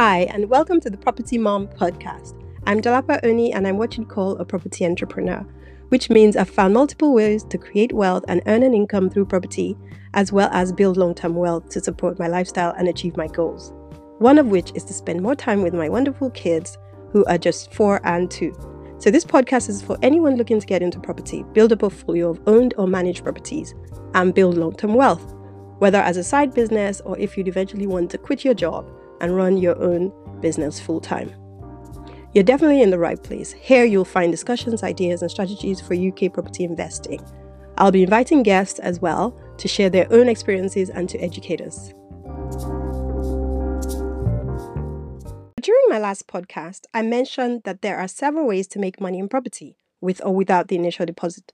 Hi, and welcome to the Property Mom podcast. I'm Dolapo Oni, and I'm what you'd call a property entrepreneur, which means I've found multiple ways to create wealth and earn an income through property, as well as build long term wealth to support my lifestyle and achieve my goals. One of which is to spend more time with my wonderful kids, who are just four and two. So, this podcast is for anyone looking to get into property, build a portfolio of owned or managed properties, and build long term wealth, whether as a side business or if you'd eventually want to quit your job and run your own business full time. You're definitely in the right place. Here you'll find discussions, ideas, and strategies for UK property investing. I'll be inviting guests as well to share their own experiences and to educate us. During my last podcast, I mentioned that there are several ways to make money in property, with or without the initial deposit.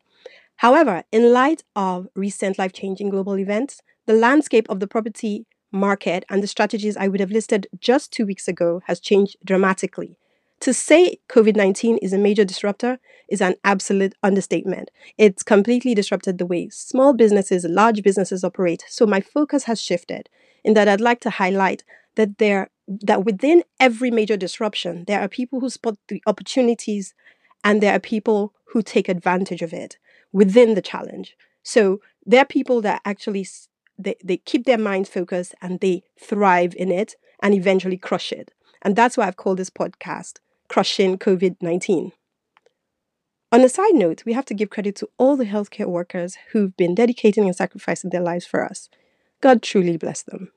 However, in light of recent life changing global events, the landscape of the property market and the strategies I would have listed just two weeks ago has changed dramatically. To say COVID 19 is a major disruptor is an absolute understatement. It's completely disrupted the way small businesses, large businesses operate. So my focus has shifted in that I'd like to highlight that there that within every major disruption, there are people who spot the opportunities and there are people who take advantage of it within the challenge. So there are people that actually they, they keep their mind focused and they thrive in it and eventually crush it. And that's why I've called this podcast Crushing COVID 19. On a side note, we have to give credit to all the healthcare workers who've been dedicating and sacrificing their lives for us. God truly bless them.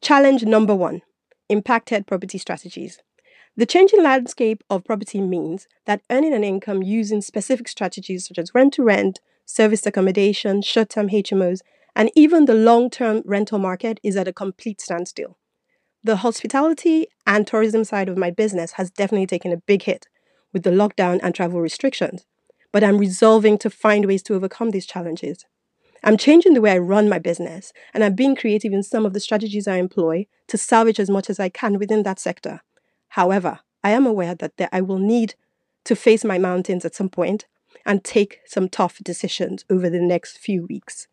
Challenge number one impacted property strategies. The changing landscape of property means that earning an income using specific strategies such as rent to rent, service accommodation, short term HMOs, and even the long term rental market is at a complete standstill. The hospitality and tourism side of my business has definitely taken a big hit with the lockdown and travel restrictions, but I'm resolving to find ways to overcome these challenges. I'm changing the way I run my business, and I'm being creative in some of the strategies I employ to salvage as much as I can within that sector. However, I am aware that I will need to face my mountains at some point and take some tough decisions over the next few weeks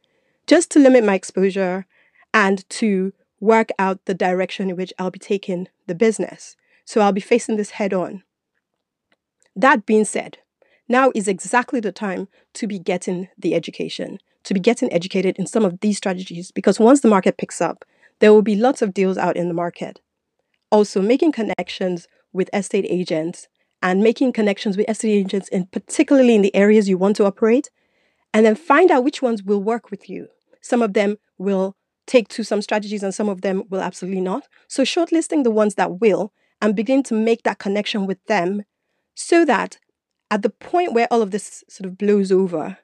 just to limit my exposure and to work out the direction in which I'll be taking the business. So I'll be facing this head on. That being said, now is exactly the time to be getting the education, to be getting educated in some of these strategies, because once the market picks up, there will be lots of deals out in the market. Also, making connections with estate agents and making connections with estate agents in particularly in the areas you want to operate, and then find out which ones will work with you. Some of them will take to some strategies and some of them will absolutely not. So, shortlisting the ones that will and begin to make that connection with them so that at the point where all of this sort of blows over,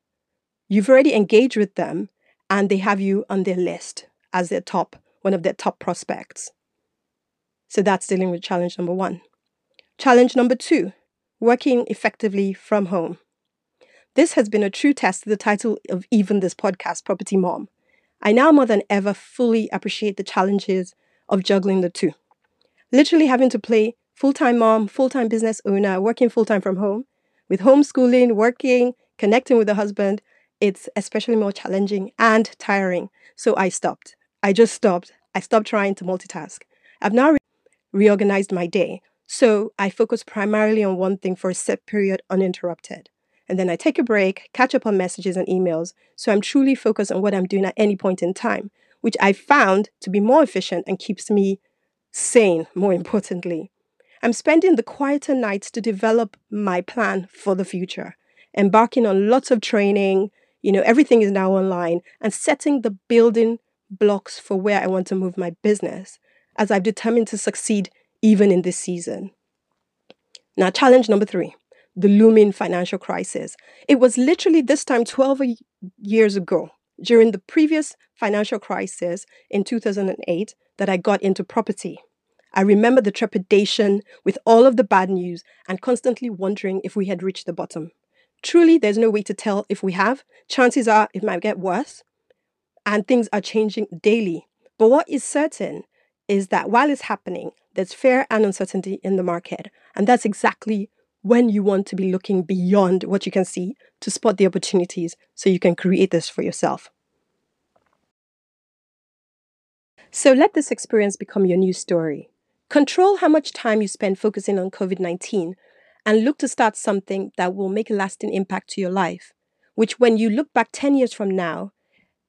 you've already engaged with them and they have you on their list as their top, one of their top prospects. So, that's dealing with challenge number one. Challenge number two working effectively from home. This has been a true test to the title of even this podcast, Property Mom. I now more than ever fully appreciate the challenges of juggling the two. Literally having to play full time mom, full time business owner, working full time from home, with homeschooling, working, connecting with the husband, it's especially more challenging and tiring. So I stopped. I just stopped. I stopped trying to multitask. I've now re- reorganized my day. So I focus primarily on one thing for a set period uninterrupted and then I take a break, catch up on messages and emails. So I'm truly focused on what I'm doing at any point in time, which I found to be more efficient and keeps me sane, more importantly. I'm spending the quieter nights to develop my plan for the future, embarking on lots of training. You know, everything is now online and setting the building blocks for where I want to move my business as I've determined to succeed even in this season. Now, challenge number three the looming financial crisis. It was literally this time 12 years ago, during the previous financial crisis in 2008, that I got into property. I remember the trepidation with all of the bad news and constantly wondering if we had reached the bottom. Truly, there's no way to tell if we have. Chances are it might get worse, and things are changing daily. But what is certain is that while it's happening, there's fear and uncertainty in the market. And that's exactly when you want to be looking beyond what you can see to spot the opportunities so you can create this for yourself. So let this experience become your new story. Control how much time you spend focusing on COVID 19 and look to start something that will make a lasting impact to your life, which, when you look back 10 years from now,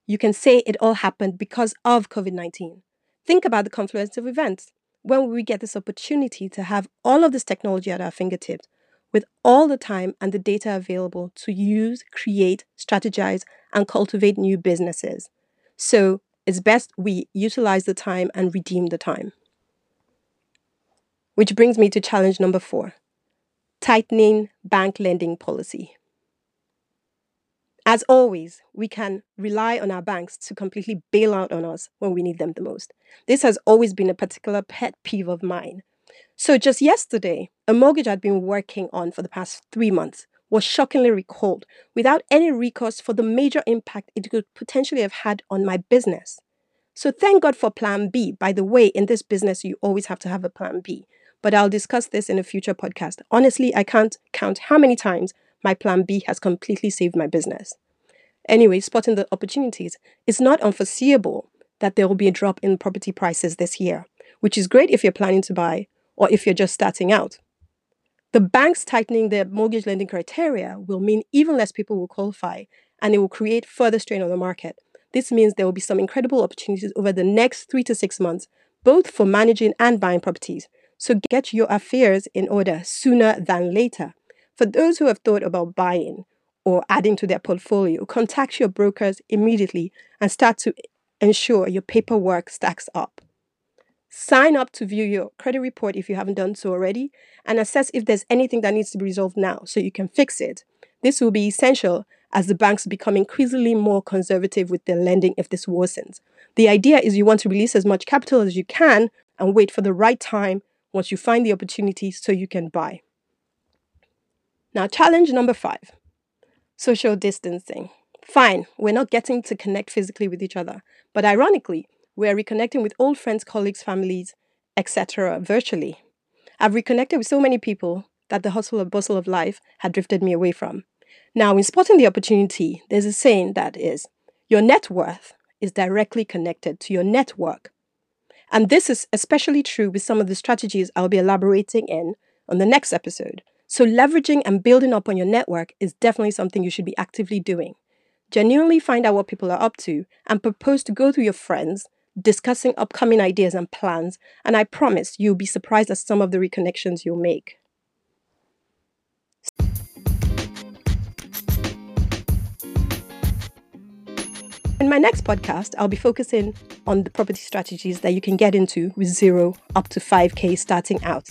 you can say it all happened because of COVID 19. Think about the confluence of events. When will we get this opportunity to have all of this technology at our fingertips with all the time and the data available to use, create, strategize, and cultivate new businesses? So it's best we utilize the time and redeem the time. Which brings me to challenge number four tightening bank lending policy. As always, we can rely on our banks to completely bail out on us when we need them the most. This has always been a particular pet peeve of mine. So, just yesterday, a mortgage I'd been working on for the past three months was shockingly recalled without any recourse for the major impact it could potentially have had on my business. So, thank God for Plan B. By the way, in this business, you always have to have a Plan B. But I'll discuss this in a future podcast. Honestly, I can't count how many times my plan B has completely saved my business. Anyway, spotting the opportunities, it's not unforeseeable that there will be a drop in property prices this year, which is great if you're planning to buy or if you're just starting out. The banks tightening their mortgage lending criteria will mean even less people will qualify and it will create further strain on the market. This means there will be some incredible opportunities over the next three to six months, both for managing and buying properties. So get your affairs in order sooner than later. For those who have thought about buying or adding to their portfolio, contact your brokers immediately and start to ensure your paperwork stacks up. Sign up to view your credit report if you haven't done so already and assess if there's anything that needs to be resolved now so you can fix it. This will be essential as the banks become increasingly more conservative with their lending if this worsens. The idea is you want to release as much capital as you can and wait for the right time once you find the opportunity so you can buy. Now, challenge number five social distancing. Fine, we're not getting to connect physically with each other, but ironically, we're reconnecting with old friends, colleagues, families, etc., virtually. I've reconnected with so many people that the hustle and bustle of life had drifted me away from. Now, in spotting the opportunity, there's a saying that is your net worth is directly connected to your network. And this is especially true with some of the strategies I'll be elaborating in on the next episode. So, leveraging and building up on your network is definitely something you should be actively doing. Genuinely find out what people are up to and propose to go to your friends, discussing upcoming ideas and plans, and I promise you'll be surprised at some of the reconnections you'll make. In my next podcast, I'll be focusing on the property strategies that you can get into with zero up to 5K starting out.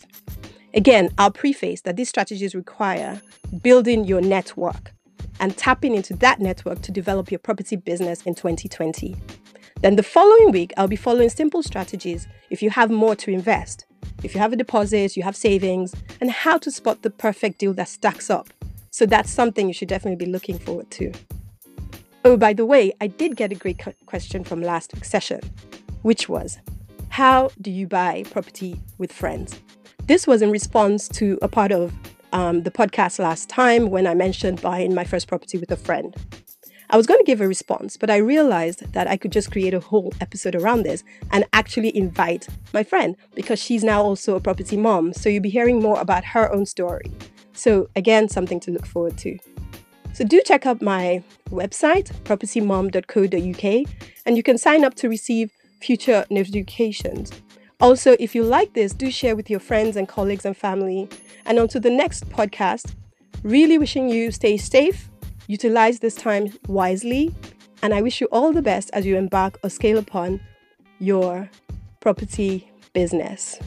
Again, I'll preface that these strategies require building your network and tapping into that network to develop your property business in 2020. Then the following week, I'll be following simple strategies if you have more to invest, if you have a deposit, you have savings, and how to spot the perfect deal that stacks up. So that's something you should definitely be looking forward to. Oh, by the way, I did get a great question from last week's session, which was How do you buy property with friends? This was in response to a part of um, the podcast last time when I mentioned buying my first property with a friend. I was going to give a response, but I realized that I could just create a whole episode around this and actually invite my friend because she's now also a property mom. So you'll be hearing more about her own story. So, again, something to look forward to. So, do check out my website, propertymom.co.uk, and you can sign up to receive future notifications. Also, if you like this, do share with your friends and colleagues and family. And on to the next podcast. Really wishing you stay safe, utilize this time wisely, and I wish you all the best as you embark or scale upon your property business.